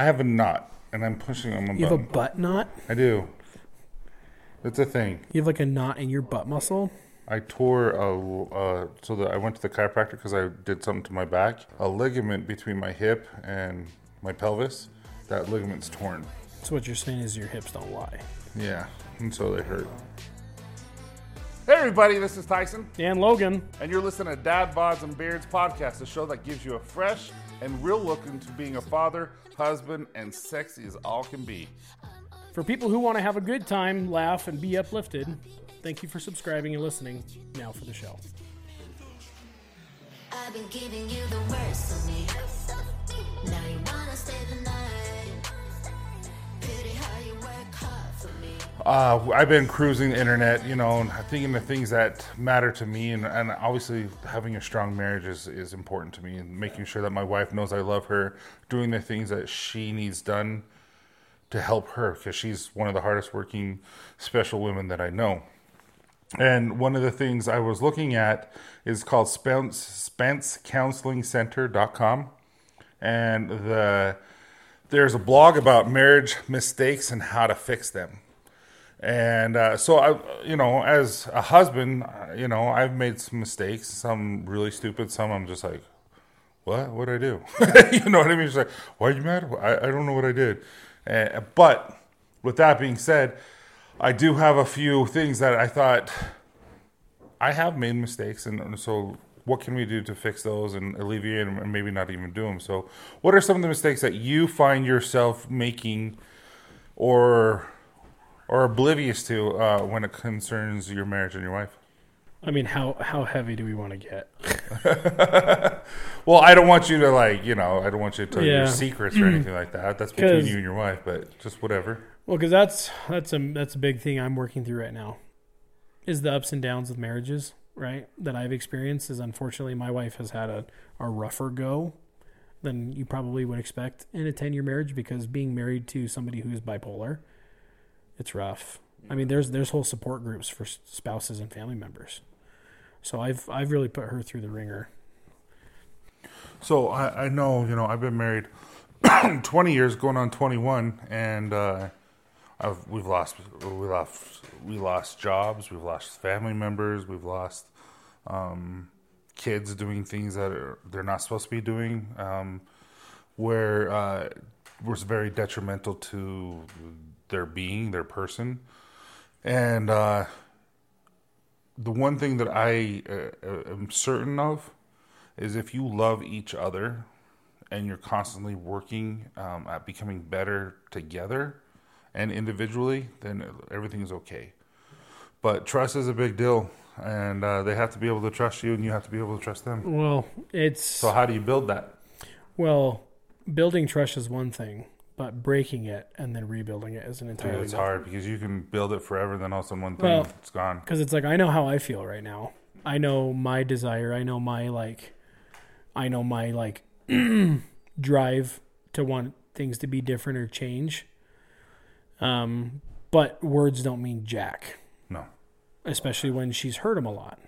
I have a knot, and I'm pushing on my butt. You have a button. butt knot. I do. It's a thing. You have like a knot in your butt muscle. I tore a uh, so that I went to the chiropractor because I did something to my back. A ligament between my hip and my pelvis. That ligament's torn. So what you're saying is your hips don't lie. Yeah, and so they hurt. Hey everybody, this is Tyson, And Logan, and you're listening to Dad Bods and Beards podcast, a show that gives you a fresh and real look into being a father, husband, and sexy as all can be. for people who want to have a good time, laugh, and be uplifted, thank you for subscribing and listening. Now for the show. I've been giving you the worst of me. Now you wanna stay the night. Pity how you work hard for me. Uh, I've been cruising the internet, you know, and thinking the things that matter to me, and, and obviously having a strong marriage is, is important to me, and making sure that my wife knows I love her, doing the things that she needs done to help her, because she's one of the hardest working special women that I know. And one of the things I was looking at is called Spence, SpenceCounselingCenter.com. And the there's a blog about marriage mistakes and how to fix them. And uh, so I, you know, as a husband, uh, you know, I've made some mistakes, some really stupid, some I'm just like, what? What did I do? you know what I mean? It's like, why are you mad? I, I don't know what I did. But with that being said, I do have a few things that I thought I have made mistakes, and, and so what can we do to fix those and alleviate them, and maybe not even do them? So, what are some of the mistakes that you find yourself making, or or oblivious to uh, when it concerns your marriage and your wife? I mean, how how heavy do we want to get? Well, I don't want you to like, you know, I don't want you to tell your secrets or anything like that. That's between you and your wife, but just whatever. Well, because that's that's a that's a big thing I'm working through right now. Is the ups and downs of marriages, right? That I've experienced. Is unfortunately my wife has had a, a rougher go than you probably would expect in a ten year marriage because being married to somebody who's bipolar, it's rough. I mean, there's there's whole support groups for spouses and family members. So I've I've really put her through the ringer. So I, I know, you know, I've been married 20 years, going on 21, and uh, I've, we've lost, we lost, we lost jobs, we've lost family members, we've lost um, kids doing things that are, they're not supposed to be doing, um, where uh, was very detrimental to their being, their person, and uh, the one thing that I uh, am certain of is if you love each other and you're constantly working um, at becoming better together and individually, then everything is okay. But trust is a big deal, and uh, they have to be able to trust you, and you have to be able to trust them. Well, it's So, how do you build that? well, building trust is one thing, but breaking it and then rebuilding it is an entirely it's hard because you can build it forever, then all of a sudden one thing Well- it's gone. because it's like I know how I feel right now. I know my desire. I know my like. I know my like drive to want things to be different or change. Um, but words don't mean jack, No, especially when she's heard them a lot.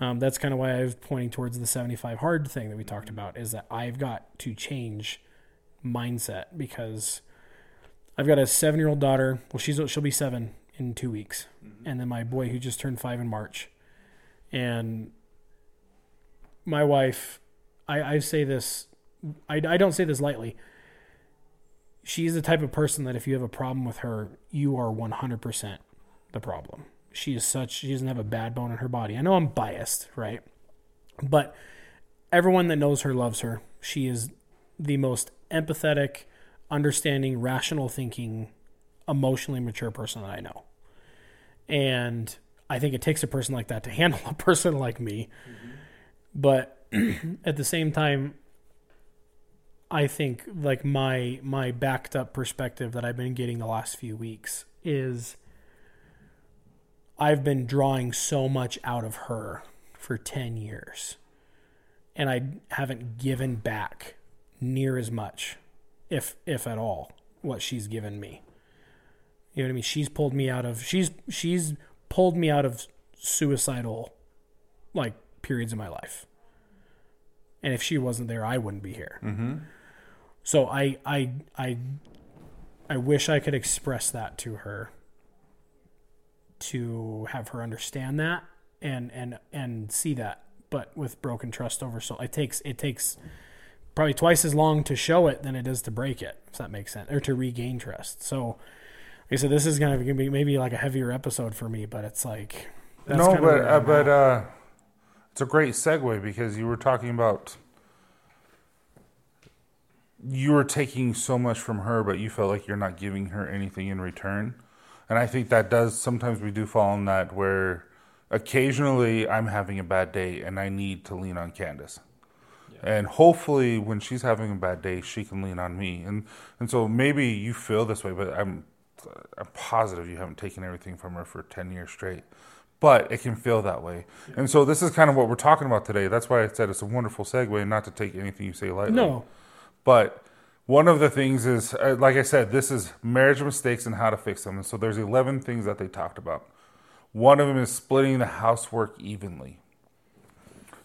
Um, that's kind of why I'm pointing towards the 75 hard thing that we talked about is that I've got to change mindset because I've got a seven year old daughter. Well, she's she'll be seven in two weeks, mm-hmm. and then my boy who just turned five in March, and my wife. I, I say this. I, I don't say this lightly. She's the type of person that if you have a problem with her, you are one hundred percent the problem. She is such. She doesn't have a bad bone in her body. I know I'm biased, right? But everyone that knows her loves her. She is the most empathetic, understanding, rational thinking, emotionally mature person that I know. And I think it takes a person like that to handle a person like me. Mm-hmm. But at the same time, I think like my my backed up perspective that I've been getting the last few weeks is I've been drawing so much out of her for 10 years and I haven't given back near as much if if at all what she's given me. You know what I mean? She's pulled me out of she's she's pulled me out of suicidal like periods of my life. And if she wasn't there, I wouldn't be here. Mm-hmm. So I I I I wish I could express that to her to have her understand that and and and see that. But with broken trust over so it takes it takes probably twice as long to show it than it is to break it, if that makes sense. Or to regain trust. So like I said, this is gonna be maybe like a heavier episode for me, but it's like that's no, but uh, but uh, it's a great segue because you were talking about you were taking so much from her, but you felt like you're not giving her anything in return. And I think that does sometimes we do fall in that where occasionally I'm having a bad day and I need to lean on Candace. And hopefully when she's having a bad day, she can lean on me. And and so maybe you feel this way, but I'm I'm positive you haven't taken everything from her for 10 years straight. But it can feel that way. And so this is kind of what we're talking about today. That's why I said it's a wonderful segue, not to take anything you say lightly. no. But one of the things is, uh, like I said, this is marriage mistakes and how to fix them. And so there's 11 things that they talked about. One of them is splitting the housework evenly.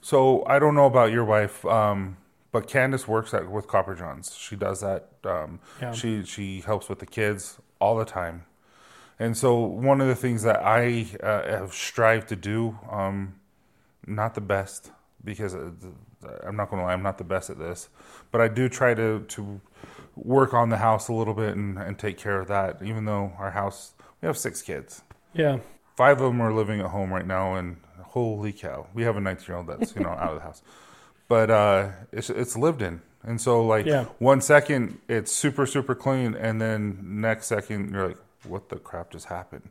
So I don't know about your wife, um, but Candace works at with Copper Johns. She does that. Um, Yeah. She she helps with the kids all the time. And so one of the things that I uh, have strived to do, um, not the best because uh, I'm not going to lie, I'm not the best at this, but I do try to to work on the house a little bit and, and take care of that. Even though our house, we have six kids, Yeah. five of them are living at home right now, and holy cow, we have a 19 year old that's you know out of the house, but uh, it's it's lived in, and so like Yeah. one second it's super super clean, and then next second you're like, what the crap just happened?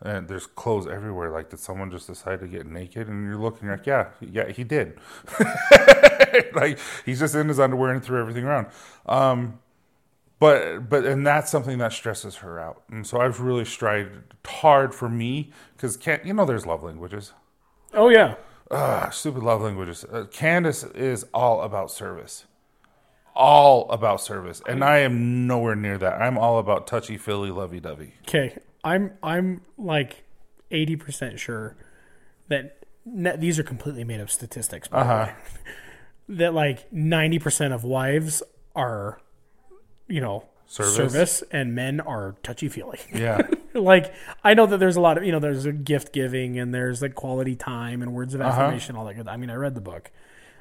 And there's clothes everywhere. Like, did someone just decide to get naked? And you're looking you're like, yeah, yeah, he did. like, he's just in his underwear and threw everything around. Um, but but and that's something that stresses her out. And so I've really strived hard for me because can't you know there's love languages. Oh yeah. Ah, stupid love languages. Uh, Candace is all about service. All about service. And I am nowhere near that. I'm all about touchy feely lovey dovey. Okay, I'm I'm like eighty percent sure that ne- these are completely made up statistics. By the way. That like ninety percent of wives are, you know, Service. service, and men are touchy feely. Yeah. like I know that there's a lot of you know there's a gift giving and there's like quality time and words of Uh-huh. affirmation all that good. I mean I read the book,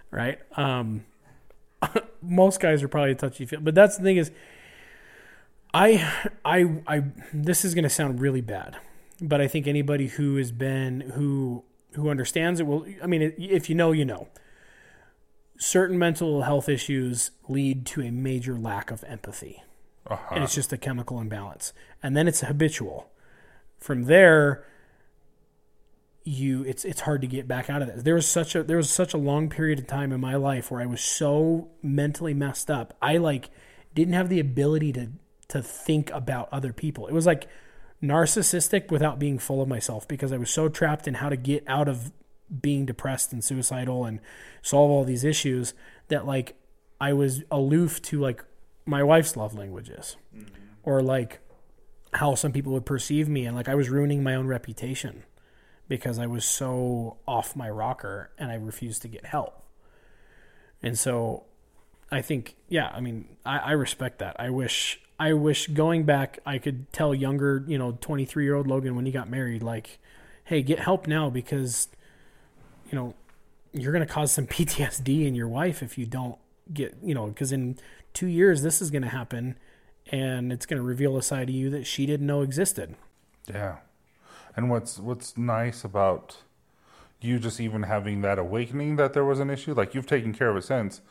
right? Um, most guys are probably touchy feely, but that's the thing is, I I I this is gonna sound really bad, but I think anybody who has been who who understands it will. I mean, if you know, you know. Certain mental health issues lead to a major lack of empathy Uh-huh. and it's just a chemical imbalance. And then it's habitual. From there, you it's it's hard to get back out of this. There was such a there was such a long period of time in my life where I was so mentally messed up. I like didn't have the ability to to think about other people. It was like narcissistic without being full of myself because I was so trapped in how to get out of being depressed and suicidal and solve all these issues that like I was aloof to like my wife's love languages mm-hmm. or like how some people would perceive me and like I was ruining my own reputation because I was so off my rocker and I refused to get help. And so I think yeah, I mean I, I respect that. I wish I wish going back I could tell younger, you know, twenty three year old Logan when he got married, like, hey, get help now because you know, you're gonna cause some PTSD in your wife if you don't get you know, because in two years this is gonna happen and it's gonna reveal a side of you that she didn't know existed. Yeah. And what's what's nice about you just even having that awakening that there was an issue, like you've taken care of it since.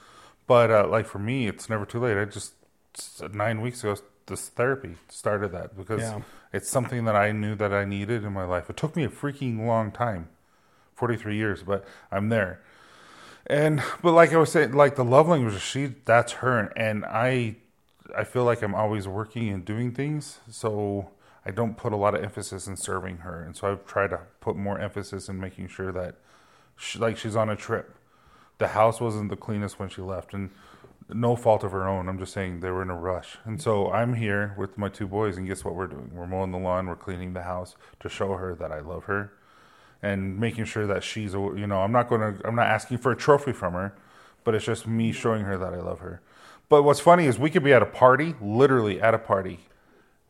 But uh, like for me, it's never too late. I just nine weeks ago, this therapy started that because Yeah. it's something that I knew that I needed in my life. It took me a freaking long time, forty three years, but I'm there. And but like I was saying, like the love language, she that's her, and I, I feel like I'm always working and doing things, so I don't put a lot of emphasis in serving her, and so I've tried to put more emphasis in making sure that, she, like she's on a trip. The house wasn't the cleanest when she left, and no fault of her own. I'm just saying they were in a rush, and so I'm here with my two boys, and guess what we're doing? We're mowing the lawn, we're cleaning the house to show her that I love her and making sure that she's you know i'm not going to i'm not asking for a trophy from her but it's just me showing her that i love her But what's funny is we could be at a party, literally at a party,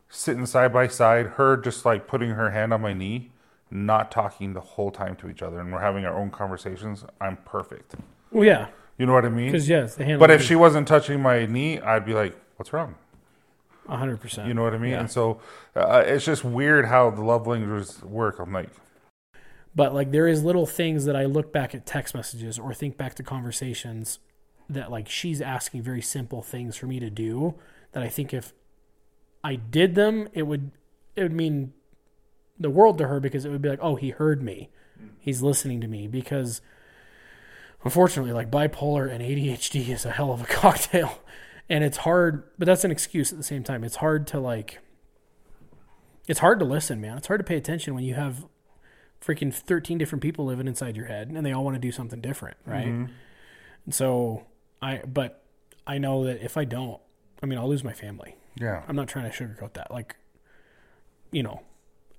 sitting side by side, her just like putting her hand on my knee, not talking the whole time to each other, and we're having our own conversations. I'm perfect. Well, yeah, You know what I mean? because yes, the handle. But if she wasn't touching my knee, I'd be like, "What's wrong?" hundred percent, You know what I mean? Yeah. And so uh, it's just weird how the love languages work. I'm like, But like there is little things that I look back at text messages or think back to conversations that like she's asking very simple things for me to do that I think if I did them it would it would mean the world to her because it would be like oh he heard me. Mm. He's listening to me because unfortunately like bipolar and ADHD is a hell of a cocktail. And it's hard but that's an excuse at the same time. It's hard to like it's hard to listen man. It's hard to pay attention when you have freaking 13 different people living inside your head and they all want to do something different right? Mm-hmm. And so i but i know that if i don't i mean i'll lose my family. Yeah, i'm not trying to sugarcoat that. Like you know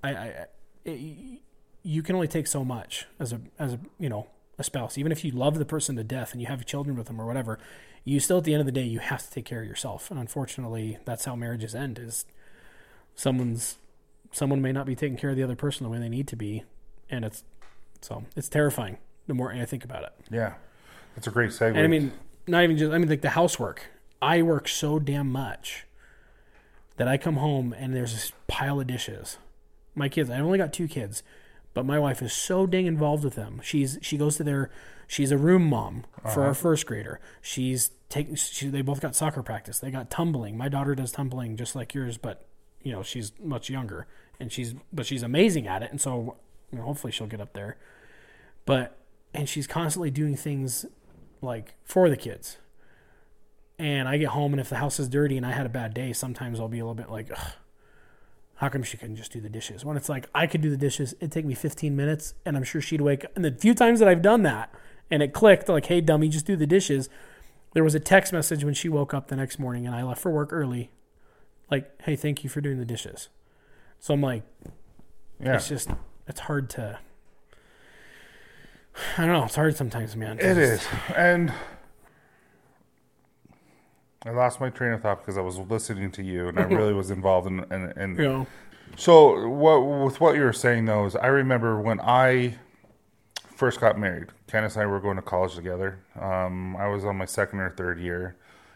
i i I- it, you can only take so much as a as a you know a spouse. Even if you love the person to death and you have children with them or whatever you still at the end of the day you have to take care of yourself. And unfortunately that's how marriages end is someone's someone may not be taking care of the other person the way they need to be and it's so it's terrifying the more I think about it. yeah. That's a great segue. And I mean, not even just I mean like the housework. I work so damn much that I come home and there's this pile of dishes. My kids, I've only got two kids, but my wife is so dang involved with them. She's she goes to their she's a room mom for our uh-huh. first grader. She's taking she, they both got soccer practice. They got tumbling. My daughter does tumbling just like yours, but you know, she's much younger and she's but she's amazing at it and so know, hopefully she'll get up there. But and she's constantly doing things like for the kids. And I get home, and if the house is dirty and I had a bad day, sometimes I'll be a little bit like, Ugh, how come she couldn't just do the dishes? When it's like, I could do the dishes, it'd take me 15 minutes, and I'm sure she'd wake up. And the few times that I've done that, and it clicked, like, hey, dummy, just do the dishes, there was a text message when she woke up the next morning and I left for work early, like, hey, thank you for doing the dishes. So I'm like, yeah, it's just, it's hard to. I don't know. It's hard sometimes, man. it is. And I lost my train of thought because I was listening to you, and I really was involved in. in, in You know, So what with what you were saying though is I remember when I first got married. Candace and I were going to college together. Um, I was on my second or third year,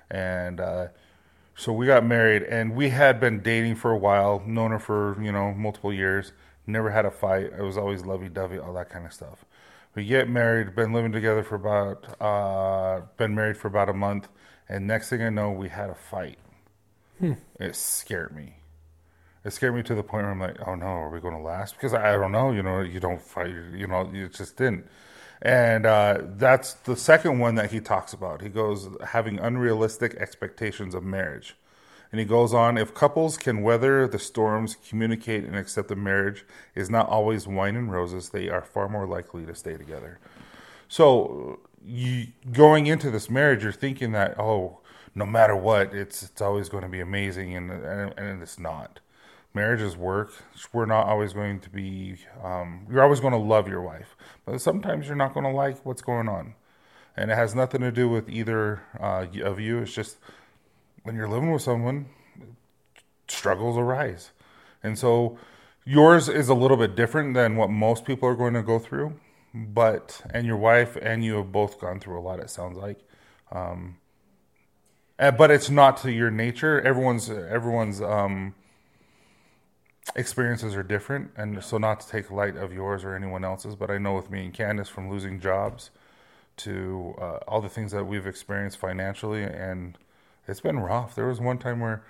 and uh, so we got married. And we had been dating for a while, known her for you know multiple years. Never had a fight. It was always lovey dovey, all that kind of stuff. We get married, been living together for about, uh, been married for about a month, and next thing I know, we had a fight. It scared me it scared me to the point where I'm like, oh no, are we going to last? Because I, I don't know, you know, you don't fight, you know, you just didn't. And uh, that's the second one that he talks about. He goes, having unrealistic expectations of marriage. And he goes on, if couples can weather the storms, communicate, and accept the marriage is not always wine and roses, they are far more likely to stay together. So you going into this marriage, you're thinking that oh, no matter what, it's it's always going to be amazing, and and, and it's not. Marriage is work. We're not always going to be. Um, you're always going to love your wife, but sometimes you're not going to like what's going on, and it has nothing to do with either uh, of you. It's just when you're living with someone, struggles arise, and so yours is a little bit different than what most people are going to go through but and your wife and you have both gone through a lot it sounds like. Um uh, but it's not to your nature. Everyone's everyone's um experiences are different. And so not to take light of yours or anyone else's but i know with me and candace from losing jobs to uh, all the things that we've experienced financially and it's been rough there was one time where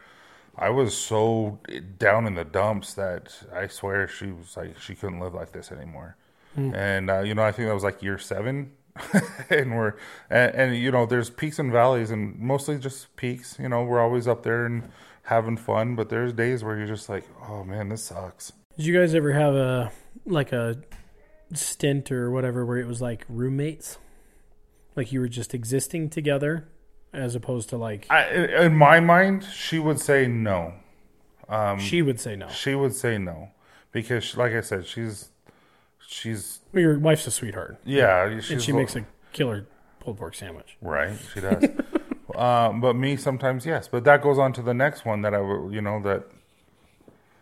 I was so down in the dumps that I swear she was like she couldn't live like this anymore. And uh, you know, I think that was like year seven, and we're and, and you know, there's peaks and valleys, and mostly just peaks. You know, we're always up there and having fun, but there's days where you're just like, oh man, this sucks. Did you guys ever have a like a stint or whatever where it was like roommates? Like you were just existing together as opposed to like I, in my mind, she would say no. Um, she would say no. she would say no because, like I said, she's she's Well, your wife's a sweetheart yeah, and she a- makes a killer pulled pork sandwich. Right, she does. Um, but me sometimes yes. But that goes on to the next one that I would, you know, that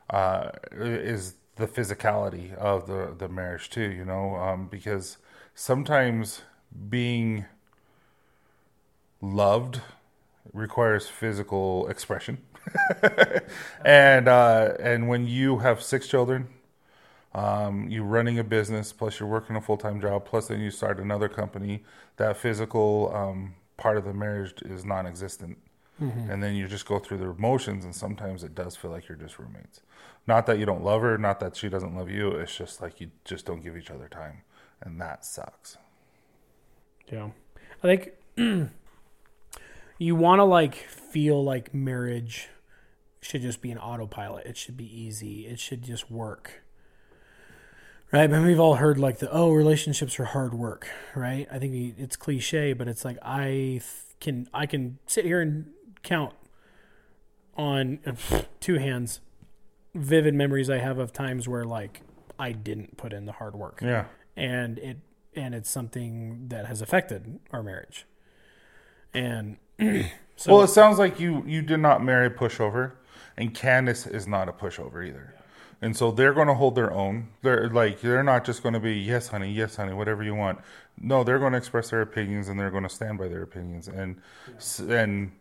uh, is the physicality of the the marriage too. You know, um, because sometimes being loved requires physical expression, and uh, and when you have six children. Um, you're running a business, plus you're working a full time job, plus then you start another company. That physical um, part of the marriage is non existent. And then you just go through the motions, and sometimes it does feel like you're just roommates. Not that you don't love her, not that she doesn't love you. It's just like you just don't give each other time, and that sucks. Yeah. I think you want to like feel like marriage should just be an autopilot. It should be easy. It should just work. Right? But we've all heard like the oh, relationships are hard work, right? I think it's cliche, but it's like I can I can sit here and count on two hands vivid memories I have of times where like I didn't put in the hard work Yeah. and it and it's something that has affected our marriage. And so well, it sounds like you you did not marry a pushover, and Candace is not a pushover either. And so they're going to hold their own. They're like they're not just going to be yes, honey, yes, honey, whatever you want. No, they're going to express their opinions and they're going to stand by their opinions. And s and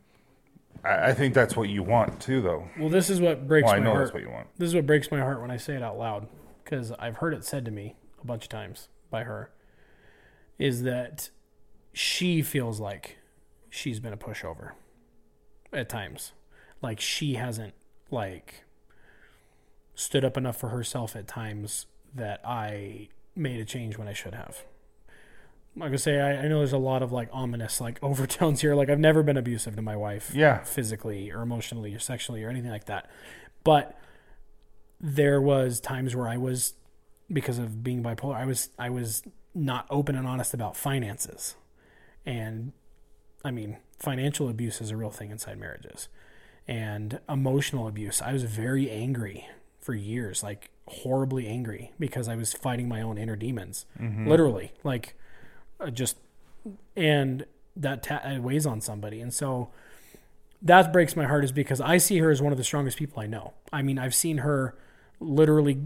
I, I think that's what you want too, though. well, this is what breaks Well, I my know heart. that's what you want. This is what breaks my heart when I say it out loud because I've heard it said to me a bunch of times by her. Is that she feels like she's been a pushover at times, like she hasn't like stood up enough for herself at times that I made a change when I should have. Like I say, I, I know there's a lot of like ominous like overtones here. Like I've never been abusive to my wife, Yeah. physically or emotionally or sexually or anything like that. But there was times where I was because of being bipolar, I was I was not open and honest about finances. And I mean, financial abuse is a real thing inside marriages. And emotional abuse. I was very angry for years, like horribly angry because I was fighting my own inner demons. Literally, like uh, just and that ta- weighs on somebody. And so that breaks my heart is because I see her as one of the strongest people I know. I mean, I've seen her literally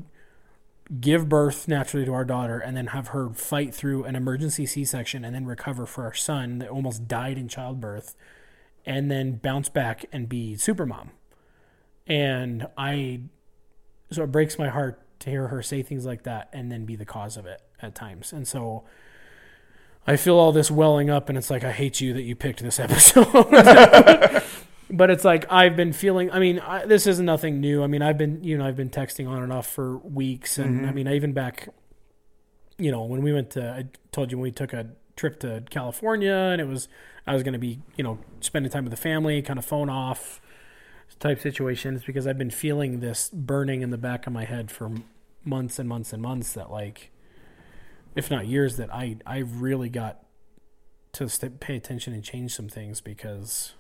give birth naturally to our daughter and then have her fight through an emergency C-section and then recover for our son that almost died in childbirth and then bounce back and be super mom. And I so it breaks my heart to hear her say things like that and then be the cause of it at times. And so I feel all this welling up, and it's like I hate you that you picked this episode. But it's like I've been feeling. I mean, I, this isn't nothing new. I mean, I've been you know I've been texting on and off for weeks, and I mm-hmm. mean, I even back, you know, when we went to I told you when we took a trip to California, and it was I was going to be you know spending time with the family, kind of phone off type situations because I've been feeling this burning in the back of my head for months and months and months that like if not years that I I really got to pay attention and change some things because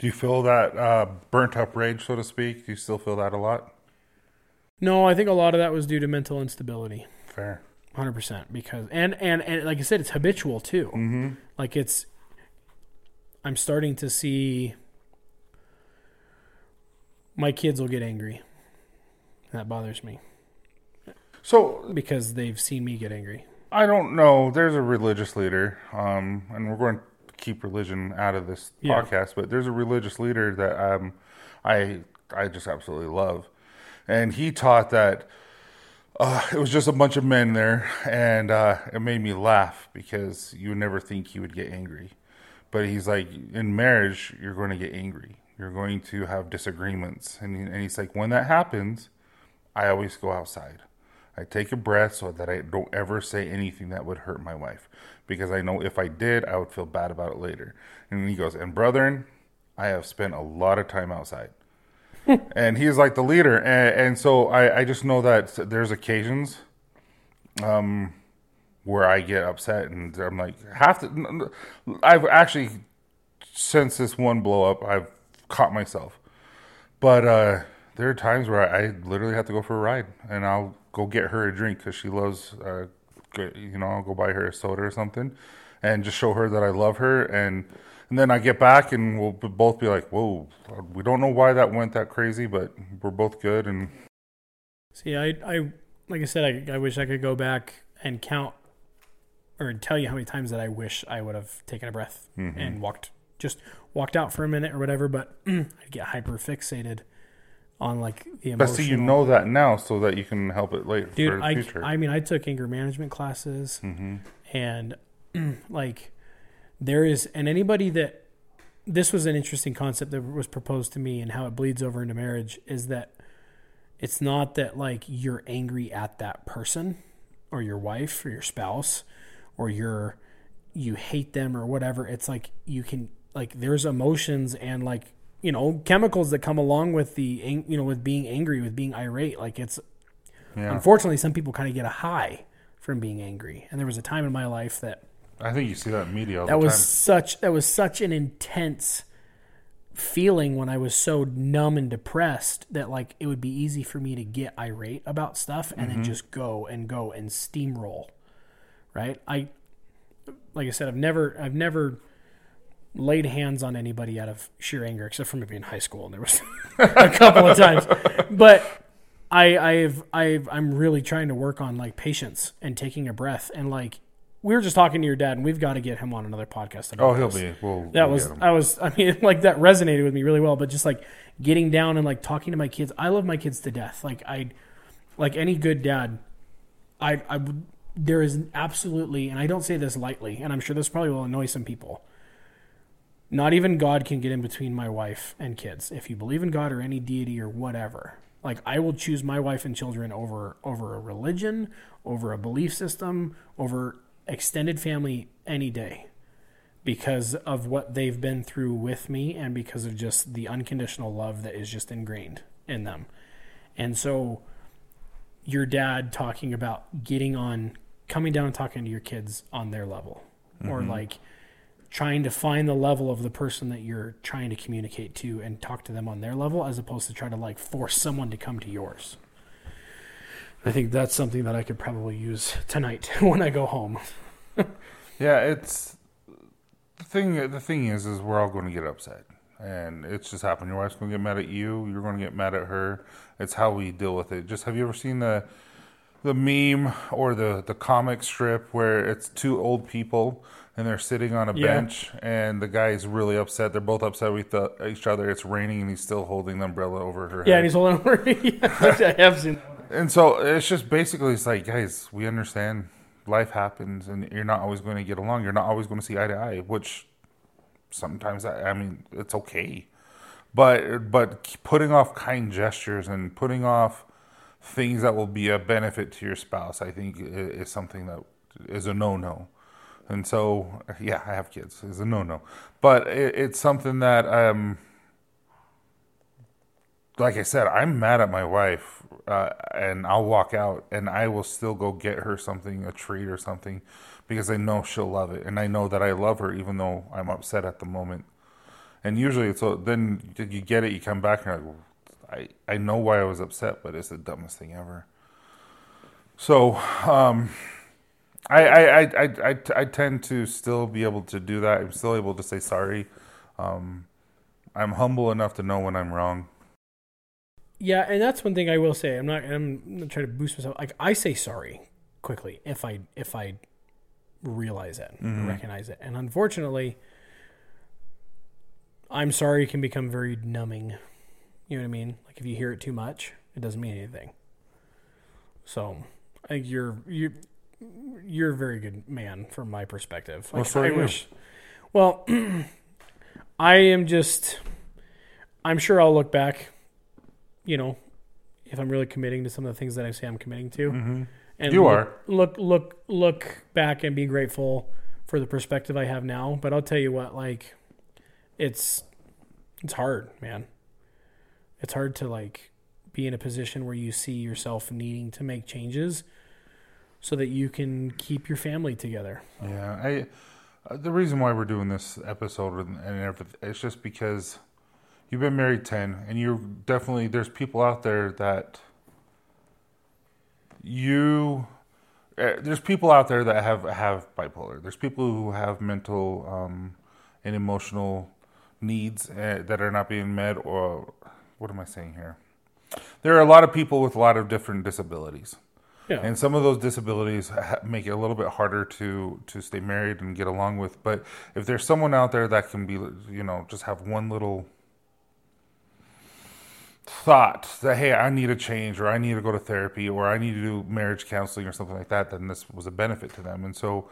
Do you feel that uh, burnt up rage, so to speak? Do you still feel that a lot? no, I think a lot of that was due to mental instability. Fair. 100% because and and and like I said it's habitual too. Mm-hmm. Like it's I'm starting to see my kids will get angry. That bothers me So because they've seen me get angry. I don't know. There's a religious leader, um, and we're going to keep religion out of this Yeah. podcast. But there's a religious leader that um, I I just absolutely love, and he taught that uh, it was just a bunch of men there, and uh, it made me laugh because you would never think he would get angry. But he's like, in marriage, you're going to get angry. You're going to have disagreements, and he, and he's like, when that happens, I always go outside. I take a breath so that I don't ever say anything that would hurt my wife because I know if I did, I would feel bad about it later. And he goes, and brethren, I have spent a lot of time outside. and he's like the leader. And, and so I, I just know that there's occasions um, where I get upset and I'm like, have to. I've actually, since this one blow up, I've caught myself. But uh, there are times where I literally have to go for a ride, and I'll go get her a drink because she loves, uh, go- you know, I'll go buy her a soda or something, and just show her that I love her. And and then I get back and we'll both be like, "Whoa, we don't know why that went that crazy, but we're both good." And See, I, I, like I said, I, I wish I could go back and count or tell you how many times that I wish I would have taken a breath mm-hmm. and walked, just walked out for a minute or whatever. But I'd get hyper fixated on like the but see, you know that now, so that you can help it later dude for the I, future. I mean i took anger management classes Mm-hmm. and like there is and anybody that this was an interesting concept that was proposed to me and how it bleeds over into marriage is that it's not that like you're angry at that person or your wife or your spouse or you're you hate them or whatever it's like you can like there's emotions and like you know chemicals that come along with the you know with being angry with being irate like it's yeah, Unfortunately, some people kind of get a high from being angry, and there was a time in my life that I think you see that in media that was time. such that was such an intense feeling when I was so numb and depressed that like it would be easy for me to get irate about stuff and then mm-hmm. just go and go and steamroll. Right? I like I said, I've never I've never laid hands on anybody out of sheer anger, except for maybe in high school, and there was a couple of times. But I, I've, I've, I'm really trying to work on like patience and taking a breath, and like we were just talking to your dad, and we've got to get him on another podcast. About Oh, he'll this. be. We'll, That we'll was. I was, I mean, like that resonated with me really well. But just like getting down and like talking to my kids, I love my kids to death. Like I, like any good dad, I, I would. There is absolutely, and I don't say this lightly, and I'm sure this probably will annoy some people. Not even God can get in between my wife and kids. If you believe in God or any deity or whatever, like I will choose my wife and children over over a religion, over a belief system, over extended family any day because of what they've been through with me and because of just the unconditional love that is just ingrained in them. And so your dad talking about getting on coming down and talking to your kids on their level or mm-hmm. like trying to find the level of the person that you're trying to communicate to and talk to them on their level as opposed to try to like force someone to come to yours. I think that's something that I could probably use tonight when I go home. Yeah, it's the thing. The thing is, is we're all going to get upset, and it's just happened. Your wife's going to get mad at you. You're going to get mad at her. It's how we deal with it. Just have you ever seen the the meme or the the comic strip where it's two old people and they're sitting on a Yeah. bench and the guy's really upset. They're both upset with the, each other. It's raining and he's still holding the umbrella over her Yeah, head. and he's holding over. yeah, I have seen that. And so it's just basically it's like, guys, we understand life happens and you're not always going to get along. You're not always going to see eye to eye, which sometimes I, I mean, it's okay. But but putting off kind gestures and putting off things that will be a benefit to your spouse, I think is something that is a no-no. And so, yeah, I have kids. It's a no-no. But it, it's something that um like I said, I'm mad at my wife, uh, and I'll walk out, and I will still go get her something, a treat or something, because I know she'll love it, and I know that I love her, even though I'm upset at the moment. And usually, it's so then you get it, you come back, and like, I I know why I was upset, but it's the dumbest thing ever. So, um, I I, I, I, I tend to still be able to do that. I'm still able to say sorry. Um, I'm humble enough to know when I'm wrong. Yeah, and that's one thing I will say. I'm not. I'm not trying to boost myself. Like I say sorry quickly if I if I realize it, recognize it, and unfortunately, I'm sorry can become very numbing. You know what I mean? Like if you hear it too much, it doesn't mean anything. So I think you're you you're a very good man from my perspective. Well, so I wish. Well, I am just. I'm sure I'll look back you know, if I'm really committing to some of the things that I say I'm committing to, Mm-hmm. and You look, are. look look look back and be grateful for the perspective I have now. But I'll tell you what, like, it's it's hard, man. It's hard to like be in a position where you see yourself needing to make changes so that you can keep your family together. Yeah, I. Uh, the reason why we're doing this episode and, everything, it's just because you've been married ten, and you're definitely there's people out there that you. Uh, there's people out there that have have bipolar. There's people who have mental um, and emotional needs uh, that are not being met, or what am I saying here? There are a lot of people with a lot of different disabilities. Yeah. And some of those disabilities make it a little bit harder to to stay married and get along with. But if there's someone out there that can be, you know, just have one little thought that hey, I need a change, or I need to go to therapy, or I need to do marriage counseling, or something like that, then this was a benefit to them. And so,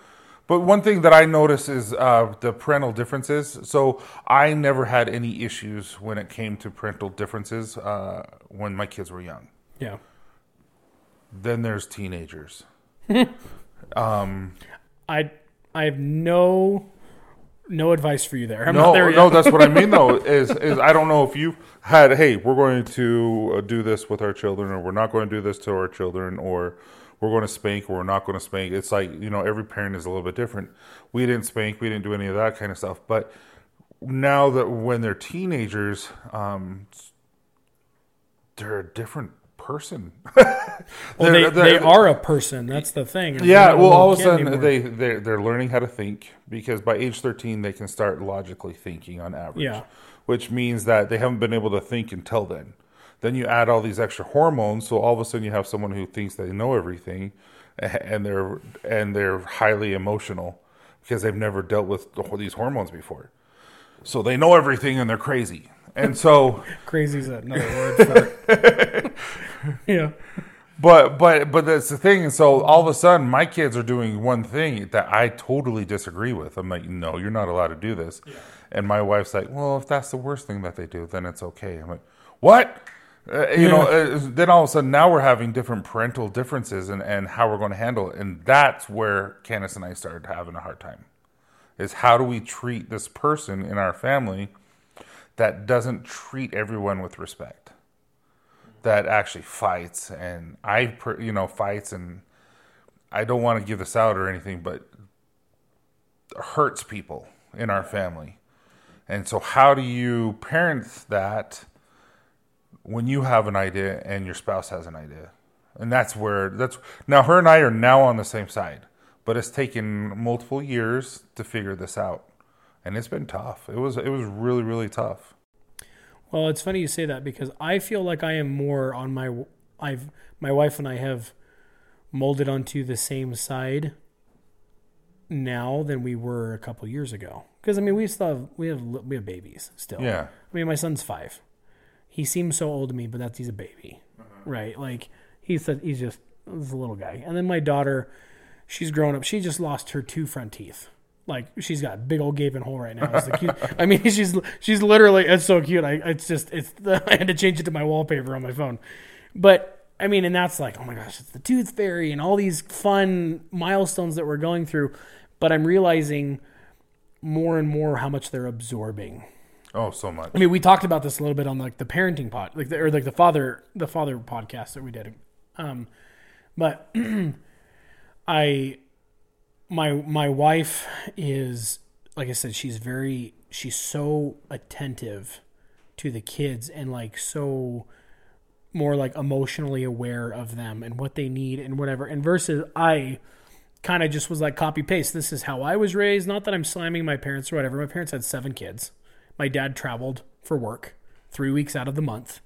but one thing that I notice is uh, the parental differences. So I never had any issues when it came to parental differences uh, when my kids were young. yeah. Then there's teenagers. um, I I have no no advice for you there. I'm No, not there no, that's what I mean though. Is is I don't know if you've had. Hey, we're going to uh, do this with our children, or we're not going to do this to our children, or we're going to spank, or we're not going to spank. It's like you know, every parent is a little bit different. We didn't spank, we didn't do any of that kind of stuff. But now that when they're teenagers, um, they're a different person. Well, They're- they, they they're- a person. That's the thing. Yeah, well, all of a sudden anymore. they they're, they're learning how to think because by age thirteen they can start logically thinking on average. Yeah. which means that they haven't been able to think until then. Then you add all these extra hormones, so all of a sudden you have someone who thinks they know everything, and they're and they're highly emotional because they've never dealt with the- these hormones before. So they know everything and they're crazy, and so. crazy is another word for. yeah. But but but that's the thing. And so all of a sudden, my kids are doing one thing that I totally disagree with. I'm like, no, you're not allowed to do this. And my wife's like, well, if that's the worst thing that they do, then it's okay. I'm like, what? Uh, you know. Uh, then all of a sudden, now we're having different parental differences and and how we're going to handle it. And that's where Candace and I started having a hard time. Is how do we treat this person in our family that doesn't treat everyone with respect? That actually fights and I you know fights and I don't want to give this out or anything but hurts people in our family. And so how do you parent that when you have an idea and your spouse has an idea? And that's where that's now her and I are now on the same side, but it's taken multiple years to figure this out. And it's been tough. It was it was really really tough. Well, it's funny you say that because I feel like I am more on my I've my wife and I have molded onto the same side now than we were a couple years ago. Because I mean, we still have we have we have babies still. Yeah. I mean, my son's five. He seems so old to me, but that's he's a baby, uh-huh. right? Like he's a, he's just he's a little guy. And then my daughter, she's grown up. She just lost her two front teeth. Like she's got a big old gaping hole right now. It's the cute. I mean, she's she's literally it's so cute. I it's just it's I had to change it to my wallpaper on my phone, but I mean, and that's like oh my gosh, it's the tooth fairy and all these fun milestones that we're going through. But I'm realizing more and more how much they're absorbing. Oh, so much. I mean, we talked about this a little bit on like the parenting pod, like the, or like the father, the father podcast that we did. Um, but I, my my wife is like I said, she's very, she's so attentive to the kids and like so more like emotionally aware of them and what they need and whatever. And versus I kind of just was like copy paste. This is how I was raised. Not that I'm slamming my parents or whatever. My parents had seven kids. My dad traveled for work three weeks out of the month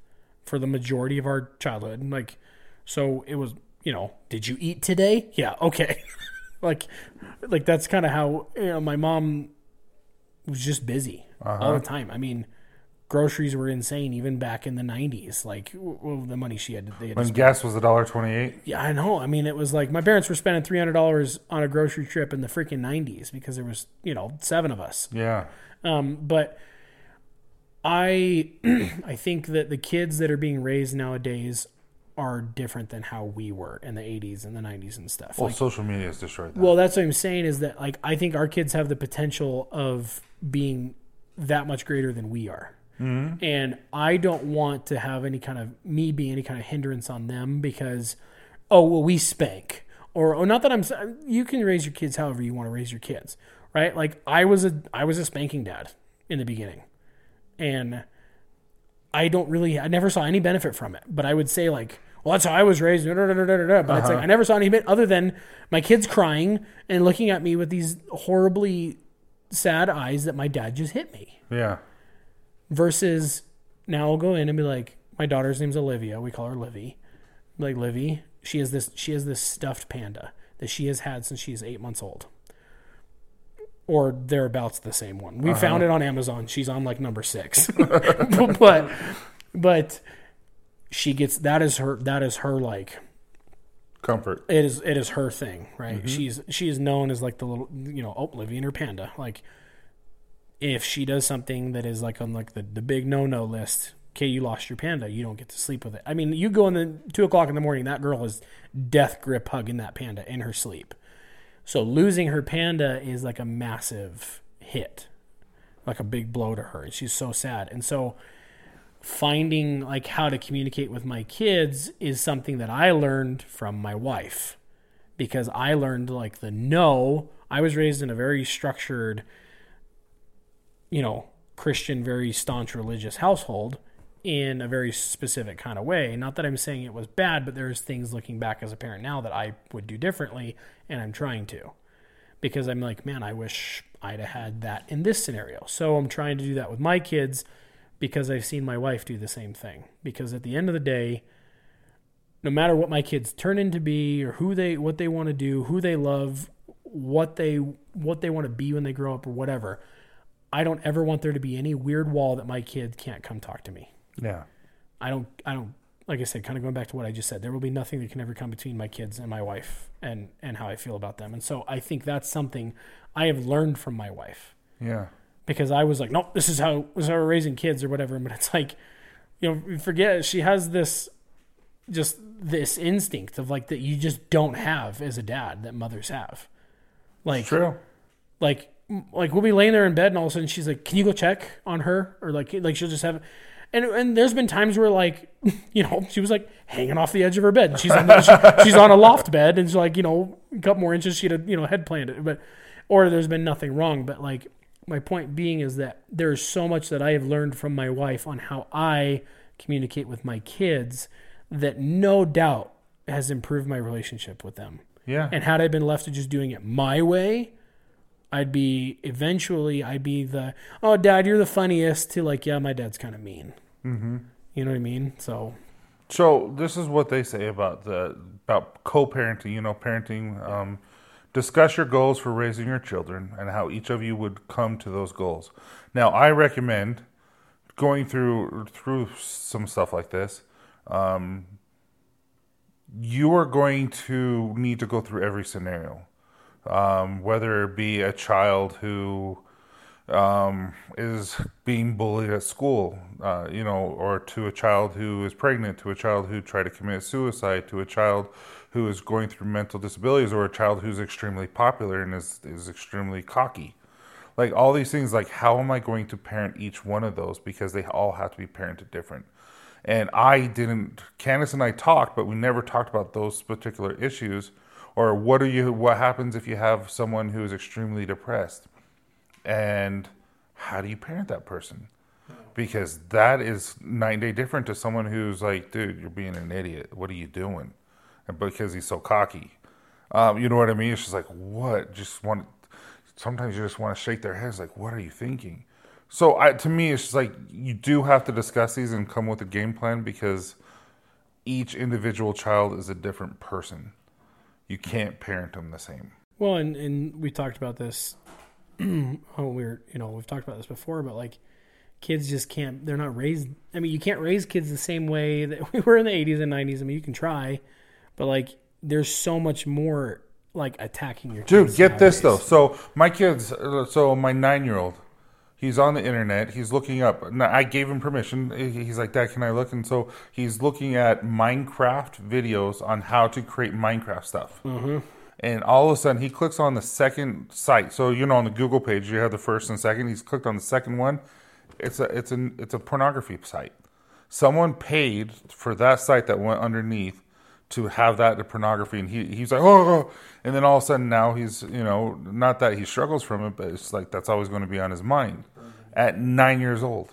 for the majority of our childhood. Like, so it was, you know, did you eat today? Yeah, okay. like, like that's kind of how you know my mom was just busy all the time. I mean, groceries were insane even back in the '90s. Like w- w- the money she had, they had When spend. gas was a dollar twenty-eight. Yeah, I know. I mean, it was like my parents were spending three hundred dollars on a grocery trip in the freaking '90s because there was, you know, seven of us. Yeah. Um, but I I think that the kids that are being raised nowadays are different than how we were in the 80s and the 90s and stuff. Well, Like, social media has destroyed that. well, that's what I'm saying is that like I think our kids have the potential of being that much greater than we are. Mm-hmm. And I don't want to have any kind of me be any kind of hindrance on them because oh well we spank or oh not that I'm you can raise your kids however you want to raise your kids right like I was a I was a spanking dad in the beginning and I don't really I never saw any benefit from it but I would say like well that's how I was raised but it's like uh-huh. I never saw any bit other than my kids crying and looking at me with these horribly sad eyes that my dad just hit me. Yeah. Versus now I'll go in and be like, my daughter's name's Olivia. We call her Livy. Like Livy, she has this she has this stuffed panda that she has had since she's eight months old. Or thereabouts the same one. We uh-huh. found it on Amazon. She's on like number six. but but she gets that is her that is her like Comfort. it is it is her thing, right? Mm-hmm. She's she is known as like the little you know, oh, Livy and her panda. Like if she does something that is like on like the, the big no no list, okay, you lost your panda, you don't get to sleep with it. I mean, you go in the two o'clock in the morning, that girl is death grip hugging that panda in her sleep. So losing her panda is like a massive hit, like a big blow to her, and she's so sad. And so finding like how to communicate with my kids is something that I learned from my wife because I learned like the no. I was raised in a very structured, you know, Christian, very staunch religious household in a very specific kind of way. Not that I'm saying it was bad, but there's things looking back as a parent now that I would do differently, and I'm trying to. Because I'm like, man, I wish I'd have had that in this scenario. So I'm trying to do that with my kids because I've seen my wife do the same thing. Because at the end of the day, no matter what my kids turn into be or who they what they want to do, who they love, what they what they want to be when they grow up or whatever, I don't ever want there to be any weird wall that my kid can't come talk to me. Yeah. I don't I don't like I said, kind of going back to what I just said, there will be nothing that can ever come between my kids and my wife and and how I feel about them. And so I think that's something I have learned from my wife Yeah. because I was like, nope, this is how this is how we're raising kids or whatever. But it's like, you know, forget she has this just this instinct of like that you just don't have as a dad that mothers have. Like True. like like we'll be laying there in bed and all of a sudden she's like, "Can you go check on her?" Or like like she'll just have. And, and there's been times where like you know she was like hanging off the edge of her bed. And she's on the, she- she's on a loft bed and she's like you know a couple more inches she'd have you know head planted. But or there's been nothing wrong. But like my point being is that there's so much that I have learned from my wife on how I communicate with my kids that no doubt has improved my relationship with them. Yeah. And had I been left to just doing it my way, I'd be eventually I'd be the oh dad you're the funniest to like yeah my dad's kind of mean. Mm-hmm. You know what I mean? So So this is what they say about the about co-parenting. You know, parenting. Um, discuss your goals for raising your children and how each of you would come to those goals. Now, I recommend going through through some stuff like this. Um, you are going to need to go through every scenario, um, whether it be a child who um, is being bullied at school, uh, you know, or to a child who is pregnant, to a child who tried to commit suicide, to a child who is going through mental disabilities, or a child who's extremely popular and is, is extremely cocky. Like all these things, like how am I going to parent each one of those because they all have to be parented different. And I didn't. Candace and I talked, but we never talked about those particular issues, or what are you? What happens if you have someone who is extremely depressed? And how do you parent that person? Because that is night and day different to someone who's like, dude, you're being an idiot. What are you doing? And because he's so cocky, um, you know what I mean? It's just like, what? Just want. Sometimes you just want to shake their heads, like, what are you thinking? So I, to me, it's just like you do have to discuss these and come with a game plan because each individual child is a different person. You can't parent them the same. well and and we talked about this. oh, we're you know we've talked about this before, but like kids just can't. They're not raised. I mean, you can't raise kids the same way that we were in the '80s and '90s. I mean, you can try, but like there's so much more like attacking your Dude, get this though. So my kids, uh, so my nine-year-old, he's on the internet. He's looking up. Now, I gave him permission. He's like, "Dad, can I look?" And so he's looking at Minecraft videos on how to create Minecraft stuff. Mm-hmm. And all of a sudden, he clicks on the second site. So you know, on the Google page, you have the first and second. He's clicked on the second one. It's a it's a it's a pornography site. Someone paid for that site that went underneath to have that the pornography, and he he's like, oh, oh,", oh. and then all of a sudden now he's you know not that he struggles from it, but it's like that's always going to be on his mind at nine years old,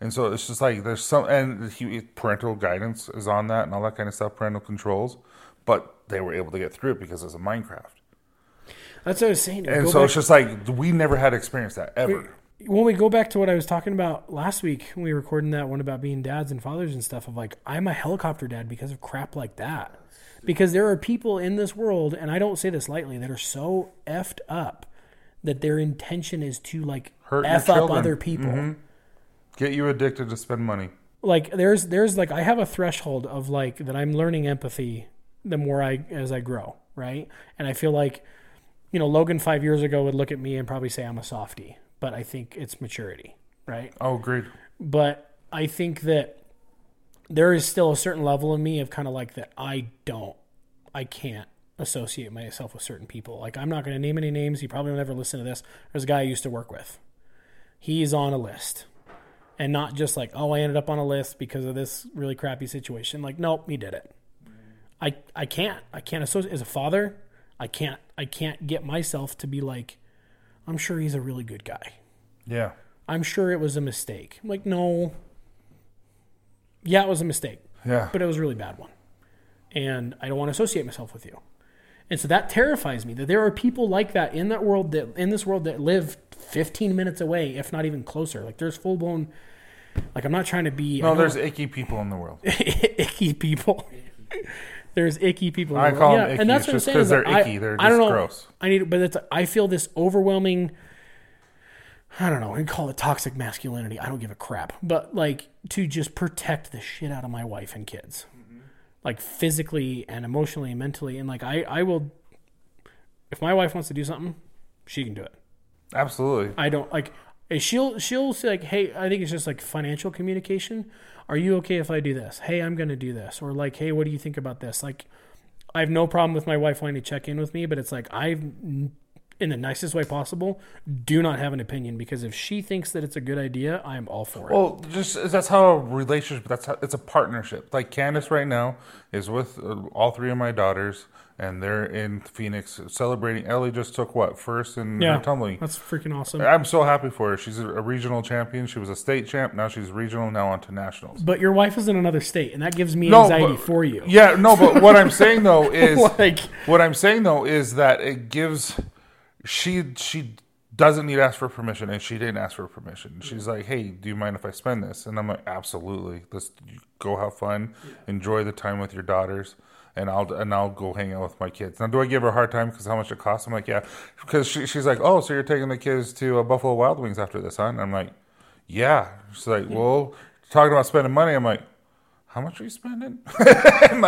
and so it's just like there's some and he, parental guidance is on that and all that kind of stuff, parental controls, but they were able to get through it because it's a Minecraft. That's what I was saying. And Go so back- it's just like we never had experienced that ever. when we go back to what I was talking about last week when we were recording that one about being dads and fathers and stuff of like I'm a helicopter dad because of crap like that. Because there are people in this world, and I don't say this lightly, that are so effed up that their intention is to like Hurt f up children. other people. Mm-hmm. Get you addicted to spend money. Like there's there's like I have a threshold of like that I'm learning empathy the more I as I grow, right? And I feel like you know Logan five years ago would look at me and probably say I'm a softie, but I think it's maturity, right? Oh, agreed. but I think that there is still a certain level in me of kind of like that I don't, I can't associate myself with certain people. Like I'm not going to name any names. You probably will never listen to this. There's a guy I used to work with. He's on a list, and not just like oh I ended up on a list because of this really crappy situation. Like nope, he did it. I I can't I can't associate as a father. I can't I can't get myself to be like I'm sure he's a really good guy. Yeah. I'm sure it was a mistake. I'm like, no. Yeah, it was a mistake, Yeah. but it was a really bad one. And I don't want to associate myself with you. And so that terrifies me that there are people like that in that world that in this world that live 15 minutes away, if not even closer. Like there's full blown like I'm not trying to be I no, there's icky people in the world. icky people. There's icky people. I call world. them icky and that's what I'm just saying. 'cause is that they're I- icky. They're I don't know. gross. I need, but it's. I feel this overwhelming. I don't know. We call it toxic masculinity. I don't give a crap. But like to just protect the shit out of my wife and kids, mm-hmm. like physically and emotionally and mentally, and like I, I will. If my wife wants to do something, she can do it. Absolutely. I don't like. She'll she'll say like, hey, I think it's just like financial communication. Are you okay if I do this? Hey, I'm gonna do this, or like, hey, what do you think about this? Like, I have no problem with my wife wanting to check in with me, but it's like I've, in the nicest way possible, do not have an opinion because if she thinks that it's a good idea, I am all for it. Well, just that's how a relationship. That's how it's a partnership. Like Candace right now is with uh, all three of my daughters, and they're in Phoenix celebrating. Ellie just took what first in yeah, tumbling. that's freaking awesome. I'm so happy for her. She's a, a regional champion. She was a state champ. Now she's regional. Now on to nationals. But your wife is in another state, and that gives me No, anxiety but- for you. Yeah, no, but what I'm saying though is Like- what I'm saying though is that it gives she she doesn't need to ask for permission and she didn't ask for permission. She's like, "Hey, do you mind if I spend this?" And I'm like, "Absolutely. Let's go have fun. Enjoy the time with your daughters." And I'll and I'll go hang out with my kids. Now, do I give her a hard time because how much it costs? I'm like, yeah, because she, she's like, oh, so you're taking the kids to uh, Buffalo Wild Wings after this, huh? And I'm like, yeah. She's like, well, talking about spending money. I'm like, how much are you spending?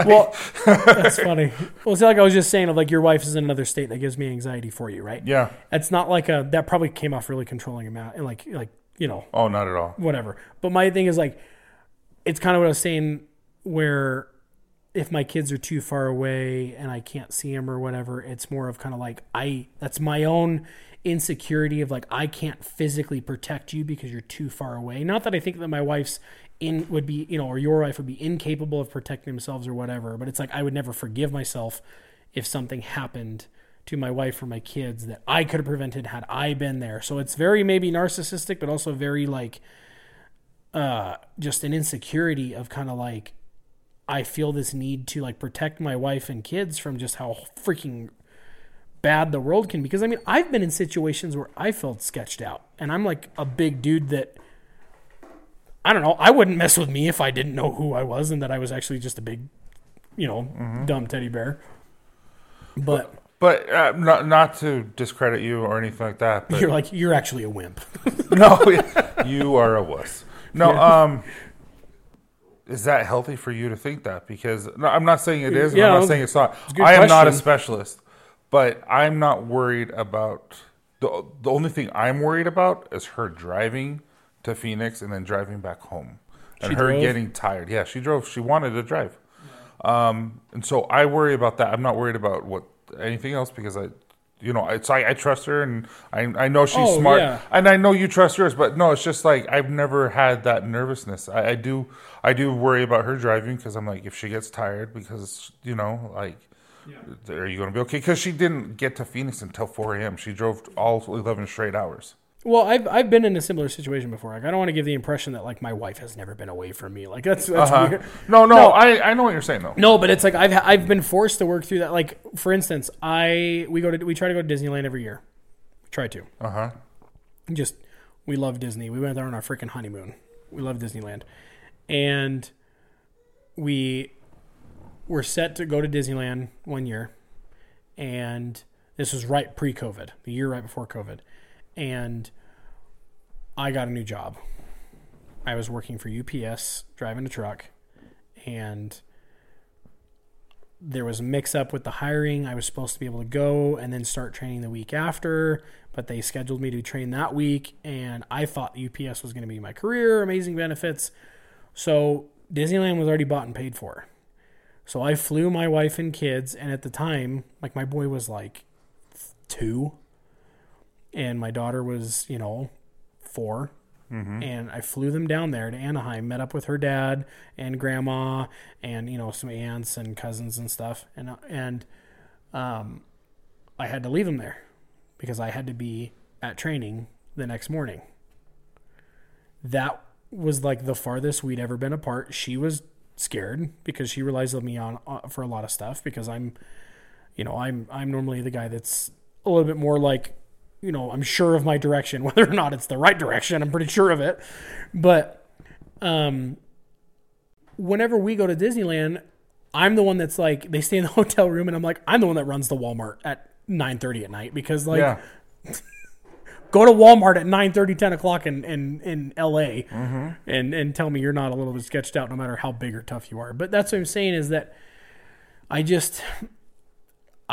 Well, that's funny. Well, it's like I was just saying, of like your wife is in another state that gives me anxiety for you, right? yeah. That's not like a that probably came off really controlling amount and like like you know Oh, not at all. whatever. But my thing is like, it's kind of what I was saying, where if my kids are too far away and I can't see them or whatever, it's more of kind of like I that's my own insecurity of like I can't physically protect you because you're too far away. Not that I think that my wife's in would be you know or your wife would be incapable of protecting themselves or whatever, but it's like I would never forgive myself if something happened to my wife or my kids that I could have prevented had I been there. So it's very maybe narcissistic, but also very like uh just an insecurity of kind of like I feel this need to like protect my wife and kids from just how freaking bad the world can be. Because I mean, I've been in situations where I felt sketched out, and I'm like a big dude that I don't know. I wouldn't mess with me if I didn't know who I was and that I was actually just a big, you know, dumb teddy bear. But But uh, not not to discredit you or anything like that. But you're like you're actually a wimp. no, you are a wuss. No, um, is that healthy for you to think that? Because no, I'm not saying it is. Yeah, I'm not saying it's not. good I am not a specialist, but I'm not worried about the the only thing I'm worried about is her driving to Phoenix and then driving back home, and She her drove? getting tired. Yeah, she drove. She wanted to drive, um, and so I worry about that. I'm not worried about what anything else because I. You know, it's I, I trust her, and I I know she's Oh, smart, yeah. and I know you trust yours, but no, it's just like I've never had that nervousness. I, I do, I do worry about her driving because I'm like, if she gets tired, because you know, like, are you going to be okay? Because she didn't get to Phoenix until 4 a.m. She drove all 11 straight hours. Well, I've I've been in a similar situation before. Like I don't want to give the impression that like my wife has never been away from me. Like that's that's Uh-huh. weird. No, no, No. I, I know what you're saying though. No, but it's like I've I've been forced to work through that. Like for instance, I we go to we try to go to Disneyland every year. We try to. Uh huh. just we love Disney. We went there on our freaking honeymoon. We love Disneyland, and we were set to go to Disneyland one year, and this was right pre-COVID, the year right before COVID, and I got a new job. I was working for UPS, driving a truck, and there was a mix up with the hiring. I was supposed to be able to go and then start training the week after, but they scheduled me to train that week, and I thought UPS was going to be my career, amazing benefits. So Disneyland was already bought and paid for. So I flew my wife and kids, and at the time, like my boy was like two, and my daughter was, you know, 4 And I flew them down there to Anaheim, met up with her dad and grandma, and you know some aunts and cousins and stuff, and and um, I had to leave them there because I had to be at training the next morning. That was like the farthest we'd ever been apart. She was scared because she relies on me on uh, for a lot of stuff because I'm, you know, I'm I'm normally the guy that's a little bit more like, you know, I'm sure of my direction, whether or not it's the right direction. I'm pretty sure of it, but um, whenever we go to Disneyland, I'm the one that's like they stay in the hotel room, and I'm like I'm the one that runs the Walmart at 9:30 at night because like yeah. go to Walmart at 9 10 o'clock in, in, in LA and, and tell me you're not a little bit sketched out no matter how big or tough you are. But that's what I'm saying is that I just,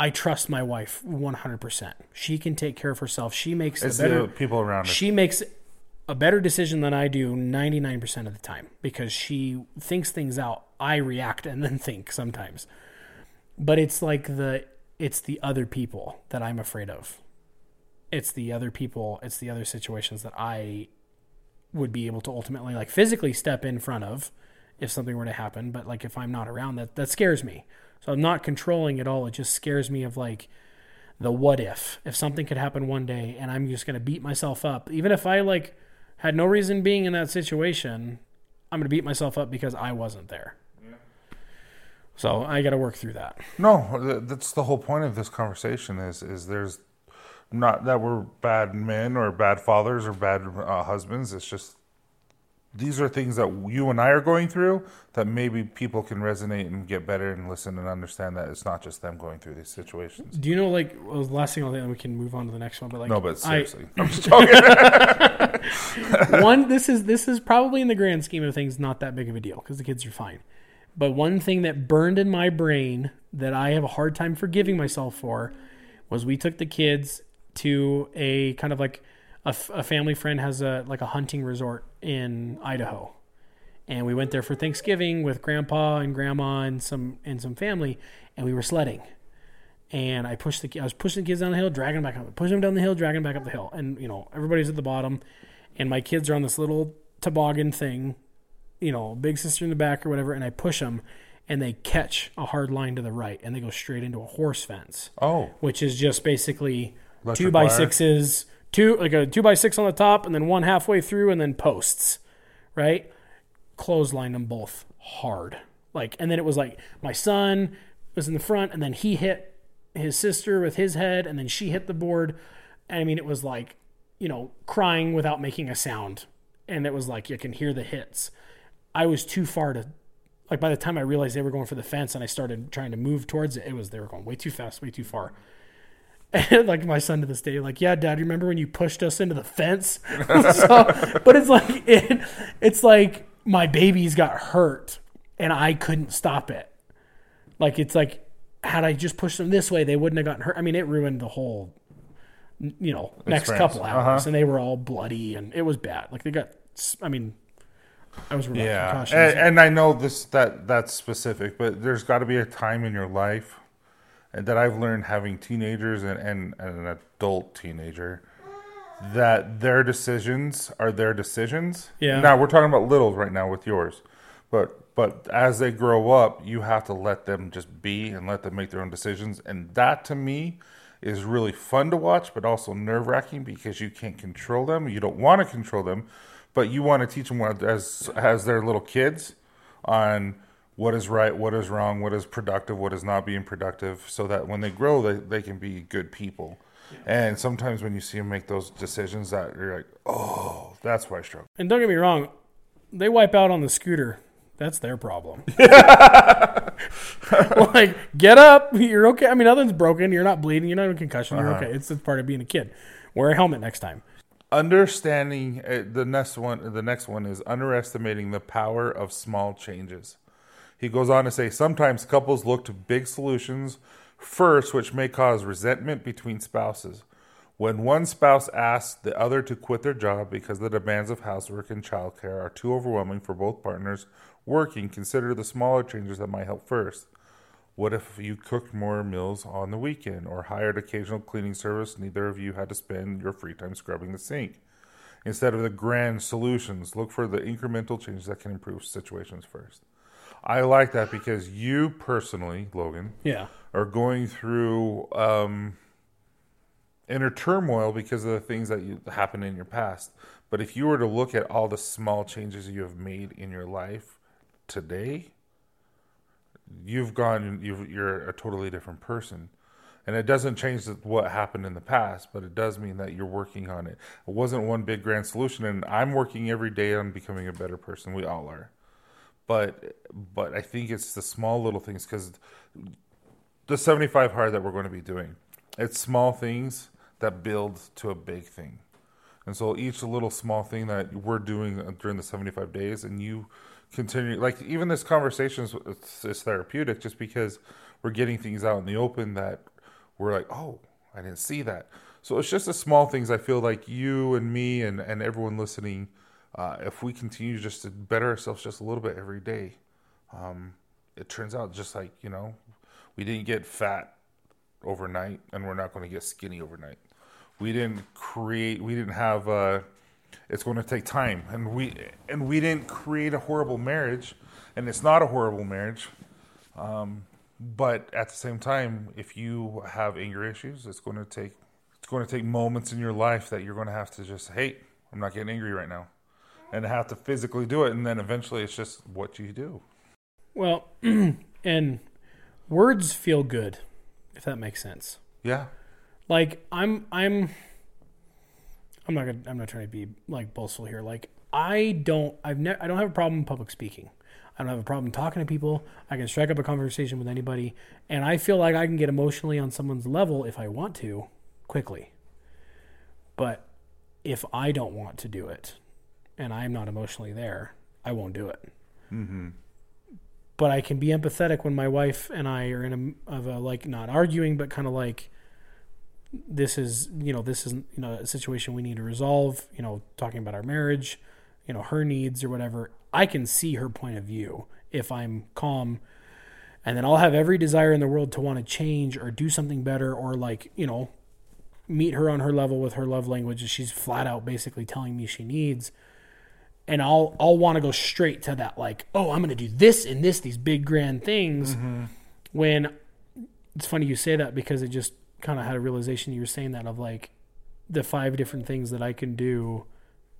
I trust my wife 100%. She can take care of herself. She makes It's better, the people around her. she makes a better decision than I do 99% of the time because she thinks things out. I react and then think sometimes. But it's like the it's the other people that I'm afraid of. It's the other people, it's the other situations that I would be able to ultimately like physically step in front of if something were to happen, but like if I'm not around that that scares me. So I'm not controlling it all. It just scares me of like the what if if something could happen one day and i'm just going to beat myself up even if i like had no reason being in that situation i'm going to beat myself up because i wasn't there so i got to work through that No, that's the whole point of this conversation. Is is there's not that we're bad men or bad fathers or bad uh, husbands. It's just these are things that you and I are going through that maybe people can resonate and get better and listen and understand that it's not just them going through these situations. do you know like well, the last thing i'll we can move on to the next one but like No, but seriously, I'm just joking. one this is this is probably in the grand scheme of things not that big of a deal because the kids are fine but one thing that burned in my brain that i have a hard time forgiving myself for was we took the kids to a kind of like a family friend has a like a hunting resort in idaho. And we went there for thanksgiving with grandpa and grandma and some and some family and we were sledding. And I pushed the I was pushing the kids down the hill, dragging them back up, pushing them down the hill, dragging them back up the hill, and you know everybody's at the bottom, and my kids are on this little toboggan thing, you know, big sister in the back or whatever, and I push them, and they catch a hard line to the right, and they go straight into a horse fence, oh, which is just basically Electric two by wire? sixes, two like a two by six on the top, and then one halfway through, and then posts, right? Clothesline them both hard, like, and then it was like my son was in the front, and then he hit his sister with his head, and then she hit the board. And I mean, it was like, you know, crying without making a sound. And it was like, you can hear the hits. I was too far to, like, by the time I realized they were going for the fence and I started trying to move towards it, it was, they were going way too fast, way too far. And like my son to this day, like, yeah, dad, you remember when you pushed us into the fence? so, but it's like, it, it's like my babies got hurt and I couldn't stop it. Like, it's like, had I just pushed them this way, they wouldn't have gotten hurt. I mean, it ruined the whole, you know, next couple hours, Uh-huh. and they were all bloody, and it was bad. Like they got, I mean, I was yeah, and, and I know this that that's specific, but there's got to be a time in your life that I've learned having teenagers and, and, and an adult teenager that their decisions are their decisions. Yeah. Now we're talking about littles right now with yours, but but as they grow up, you have to let them just be and let them make their own decisions, and that to me is really fun to watch, but also nerve wracking because you can't control them. You don't want to control them, but you want to teach them what, as as their little kids on what is right, what is wrong, what is productive, what is not being productive, so that when they grow, they, they can be good people. And sometimes when you see them make those decisions, that you're like, oh, that's why I struggle. And don't get me wrong, they wipe out on the scooter. That's their problem. like, get up. You're okay. I mean, nothing's broken. You're not bleeding. You're not in concussion. You're okay. It's, it's part of being a kid. Wear a helmet next time. understanding uh, the next one the next one is underestimating the power of small changes he goes on to say sometimes couples look to big solutions first which may cause resentment between spouses when one spouse asks the other to quit their job because the demands of housework and childcare are too overwhelming for both partners working consider the smaller changes that might help first what if you cooked more meals on the weekend or hired occasional cleaning service? Neither of you had to spend your free time scrubbing the sink. Instead of the grand solutions, look for the incremental changes that can improve situations first. I like that because you personally, Logan, Yeah. are going through um, inner turmoil because of the things that you, happened in your past. But if you were to look at all the small changes you have made in your life today, you've gone you've, you're a totally different person and it doesn't change what happened in the past but it does mean that you're working on it it wasn't one big grand solution and i'm working every day on becoming a better person we all are but but i think it's the small little things because the 75 hard that we're going to be doing it's small things that build to a big thing. And so each little small thing that we're doing during the 75 days and you continue like even this conversation is, therapeutic just because we're getting things out in the open that we're like oh i didn't see that. So it's just the small things. I feel like you and me and, and everyone listening uh, if we continue just to better ourselves just a little bit every day um, it turns out just like you know we didn't get fat overnight and we're not going to get skinny overnight. We didn't create we didn't have uh it's going to take time. And we and we didn't create a horrible marriage and it's not a horrible marriage um but at the same time if you have anger issues it's going to take it's going to take moments in your life that you're going to have to just hey i'm not getting angry right now and have to physically do it and then eventually it's just what you do Well, and words feel good, if that makes sense. yeah Like I'm I'm I'm not gonna I'm not trying to be like boastful here. Like I don't I've never I don't have a problem public speaking. I don't have a problem talking to people. I can strike up a conversation with anybody, and I feel like I can get emotionally on someone's level if I want to, quickly. But if I don't want to do it, and I'm not emotionally there, I won't do it. Mm-hmm. But I can be empathetic when my wife and I are in a of a like not arguing, but kind of like this is you know this is you know a situation we need to resolve you know talking about our marriage you know her needs or whatever i can see her point of view if i'm calm and then i'll have every desire in the world to want to change or do something better or like you know meet her on her level with her love language that she's flat out basically telling me she needs and i'll i'll want to go straight to that like oh i'm going to do this and this these big grand things when it's funny you say that because it just kind of had a realization you were saying that of like the five different things that I can do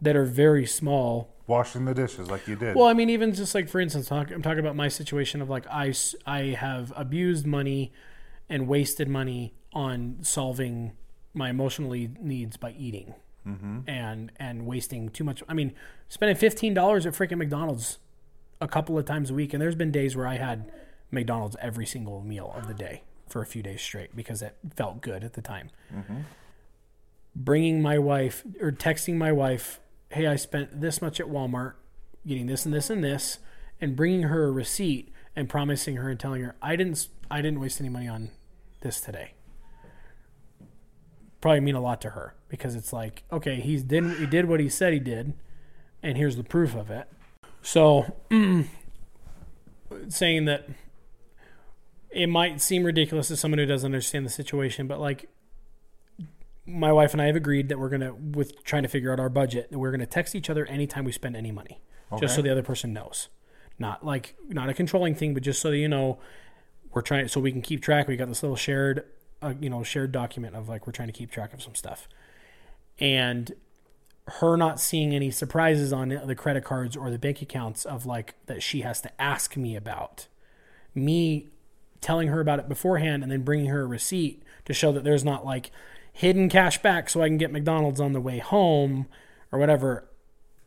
that are very small. washing the dishes like you did Well, I mean, even just like for instance, I'm talking about my situation of like I I have abused money and wasted money on solving my emotional needs by eating Mm-hmm. and and wasting too much. I mean, spending fifteen dollars at freaking McDonald's a couple of times a week, and there's been days where I had McDonald's every single meal of the day for a few days straight because it felt good at the time. Mm-hmm. Bringing my wife or texting my wife, "Hey, I spent this much at Walmart, getting this and this and this," and bringing her a receipt and promising her and telling her, "I didn't, I didn't waste any money on this today." Probably mean a lot to her because it's like, okay, he's did he did what he said he did, and here's the proof of it. So, saying that it might seem ridiculous to someone who doesn't understand the situation, but like my wife and I have agreed that we're gonna with trying to figure out our budget that we're gonna text each other anytime we spend any money, just so the other person knows. Not like not a controlling thing, but just so that you know we're trying so we can keep track. We got this little shared a you know shared document of like we're trying to keep track of some stuff, and her not seeing any surprises on the credit cards or the bank accounts of like that she has to ask me about, me telling her about it beforehand and then bringing her a receipt to show that there's not like hidden cash back so I can get McDonald's on the way home or whatever.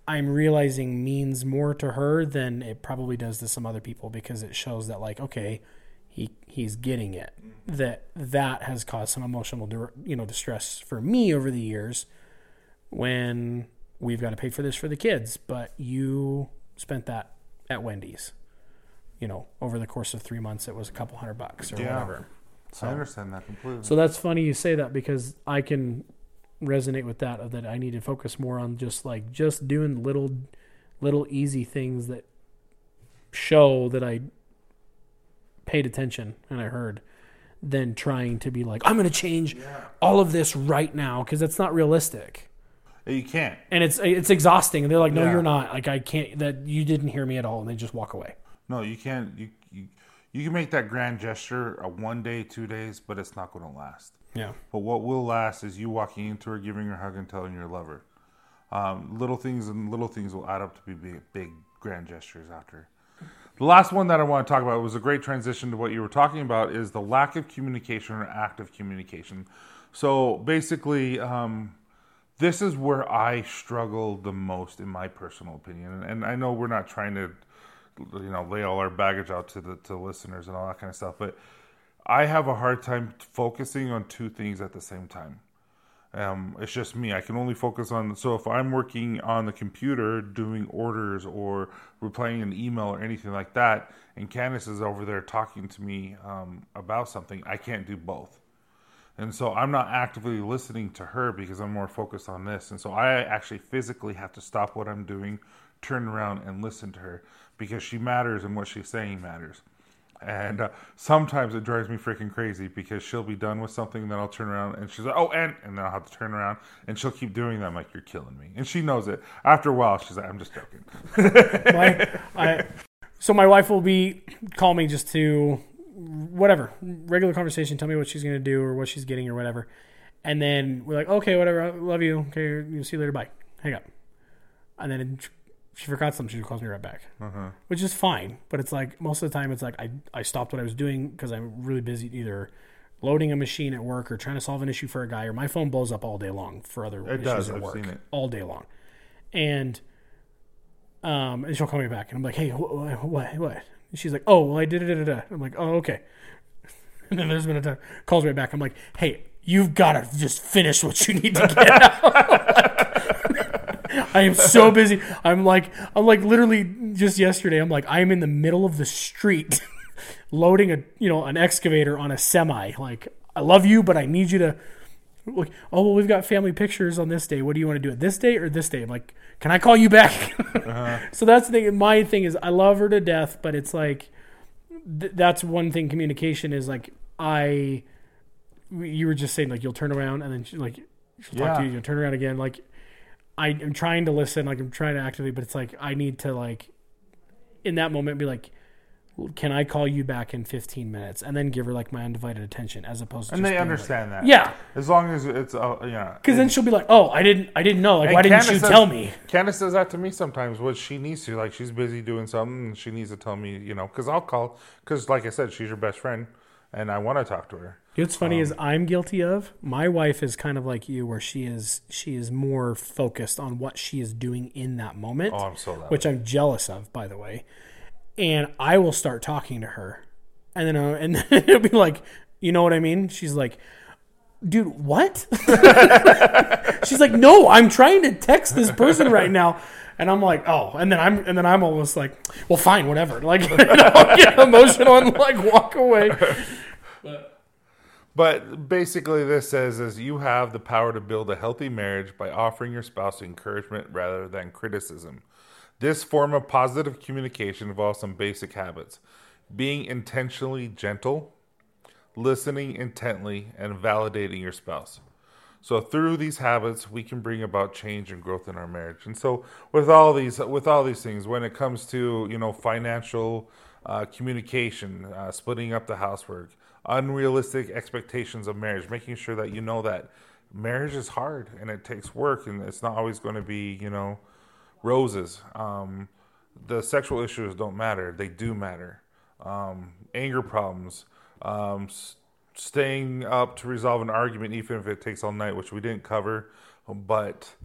I'm realizing means more to her than it probably does to some other people because it shows that like okay, he he's getting it. That that has caused some emotional you know distress for me over the years when we've got to pay for this for the kids, but you spent that at Wendy's. You know, over the course of three months, it was a couple hundred bucks or Yeah. whatever. I understand that completely. So that's funny you say that because I can resonate with that of that I need to focus more on just like just doing little little easy things that show that I paid attention and I heard than trying to be like I'm going to change all of this right now because that's not realistic. you can't. And it's it's exhausting and they're like no Yeah. you're not. Like I can't that you didn't hear me at all and they just walk away. No, you can't. You you, you can make that grand gesture a one day, two days, but it's not going to last. Yeah. But what will last is you walking into her, giving her a hug, and telling your lover. Um, little things and little things will add up to be big, big grand gestures after. The last one that I want to talk about was a great transition to what you were talking about is the lack of communication or active communication. So basically, um, this is where I struggle the most, in my personal opinion. And, I know we're not trying to, you know, lay all our baggage out to the to listeners and all that kind of stuff, but I have a hard time focusing on two things at the same time. Um, it's just me. I can only focus on. So if I'm working on the computer doing orders or replying an email or anything like that, and Candice is over there talking to me um, about something, I can't do both. And so I'm not actively listening to her because I'm more focused on this. And so I actually physically have to stop what I'm doing, turn around and listen to her because she matters and what she's saying matters. And uh, sometimes it drives me freaking crazy because she'll be done with something, and then I'll turn around and she's like, "Oh, and," and then I'll have to turn around and she'll keep doing that. I'm like, "You're killing me," and she knows it. After a while, she's like, "I'm just joking." my, I, so my wife will be call me just to whatever regular conversation tell me what she's going to do or what she's getting or whatever and then we're like okay whatever I love you okay you see you later bye hang up and then she forgot something she calls me right back which is fine but it's like most of the time it's like i, I stopped what i was doing because i'm really busy either loading a machine at work or trying to solve an issue for a guy or my phone blows up all day long for other It issues does, at I've work seen it. all day long and um, and she'll call me back, and I'm like, "Hey, what, what, what?" And she's like, "Oh, well, I did it." I'm like, "Oh, okay." And then there's been a time calls me back. I'm like, "Hey, you've got to just finish what you need to get out." I am so busy. I'm like, I'm like literally just yesterday. I'm like, I'm in the middle of the street, loading a you know an excavator on a semi. Like, I love you, but I need you to like, oh well, we've got family pictures on this day. What do you want to do it this day or this day? I'm like, can I call you back? Uh-huh. So that's the thing. My thing is, I love her to death, but it's like th- that's one thing. Communication is like I. You were just saying like you'll turn around and then she, like she'll talk to Yeah. you. You'll turn around again. Like I am trying to listen. Like I'm trying to actively, but it's like I need to like in that moment be like. Can I call you back in 15 minutes and then give her like my undivided attention as opposed to And they being, like- understand that. yeah, As long as it's, uh, yeah. because then she'll be like, "Oh, I didn't, I didn't know. Like, why didn't Candace you says- tell me?" Candace says that to me sometimes. What she needs to, like, she's busy doing something, and she needs to tell me, you know, because I'll call, because like I said, she's your best friend, and I want to talk to her. You know what's funny Um, is I'm guilty of. My wife is kind of like you, where she is she is more focused on what she is doing in that moment, Oh, I'm so that which I'm jealous of, by the way. And I will start talking to her, and then uh, and then it'll be like, you know what I mean? She's like, dude, what? She's like, no, I'm trying to text this person right now. And I'm like, oh, and then I'm and then I'm almost like, well, fine, whatever. Like, I'll get emotional and like walk away. But basically, this says is you have the power to build a healthy marriage by offering your spouse encouragement rather than criticism. This form of positive communication involves some basic habits: being intentionally gentle, listening intently, and validating your spouse. So through these habits, we can bring about change and growth in our marriage. And so with all these with all these things, when it comes to you know financial uh, communication, uh, splitting up the housework, unrealistic expectations of marriage, making sure that you know that marriage is hard and it takes work and it's not always going to be you know roses. Um, the sexual issues don't matter; they do matter. Um, anger problems. Um, s- staying up to resolve an argument, even if it takes all night, which we didn't cover, but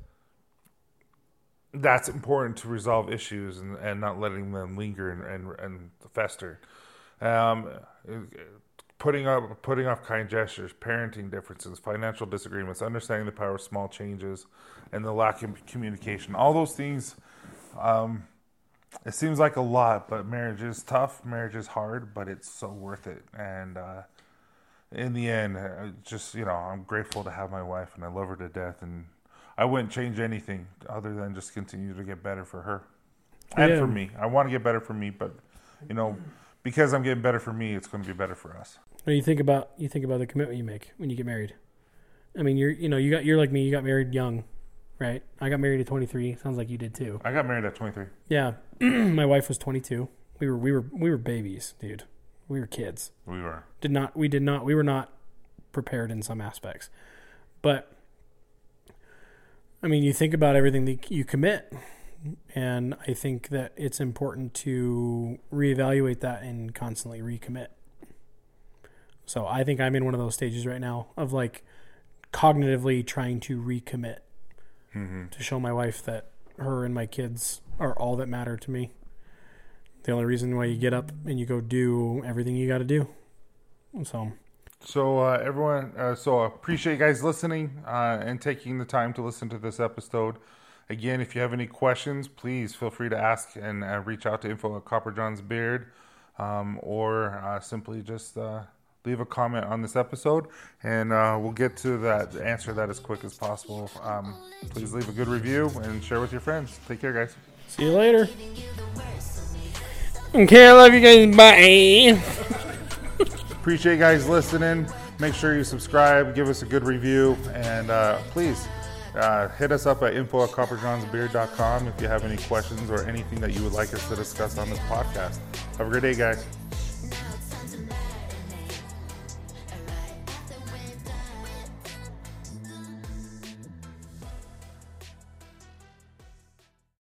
that's important to resolve issues and, and not letting them linger and, and, and fester. Um, putting up putting off kind gestures, parenting differences, financial disagreements, understanding the power of small changes, and the lack of communication. All those things. Um, it seems like a lot, but marriage is tough. Marriage is hard, but it's so worth it. And uh, in the end, uh, just you know, I'm grateful to have my wife, and I love her to death. And I wouldn't change anything other than just continue to get better for her and Yeah. for me. I want to get better for me, but you know, because I'm getting better for me, it's going to be better for us. You think about you think about the commitment you make when you get married. I mean, you're you know you got you're like me. You got married young, right? I got married at 23. Sounds like you did too. I got married at 23. Yeah, my wife was 22. We were we were we were babies, dude. We were kids. We were. Did not we did not we were not prepared in some aspects, but I mean, you think about everything that you commit, and I think that it's important to reevaluate that and constantly recommit. So I think I'm in one of those stages right now of like cognitively trying to recommit to show my wife that her and my kids are all that matter to me. The only reason why you get up and you go do everything you got to do. So So uh, everyone, uh, so I appreciate you guys listening uh, and taking the time to listen to this episode. Again, if you have any questions, please feel free to ask and uh, reach out to info at Copper John's Beard, um, or uh, simply just uh, leave a comment on this episode, and uh, we'll get to that answer that as quick as possible. Um, please leave a good review and share with your friends. Take care, guys. see you later. Okay, I love you guys. Bye. Appreciate you guys listening. Make sure you subscribe, give us a good review, and uh, please uh, hit us up at info at copperjohnsbeard.com if you have any questions or anything that you would like us to discuss on this podcast. Have a great day, guys.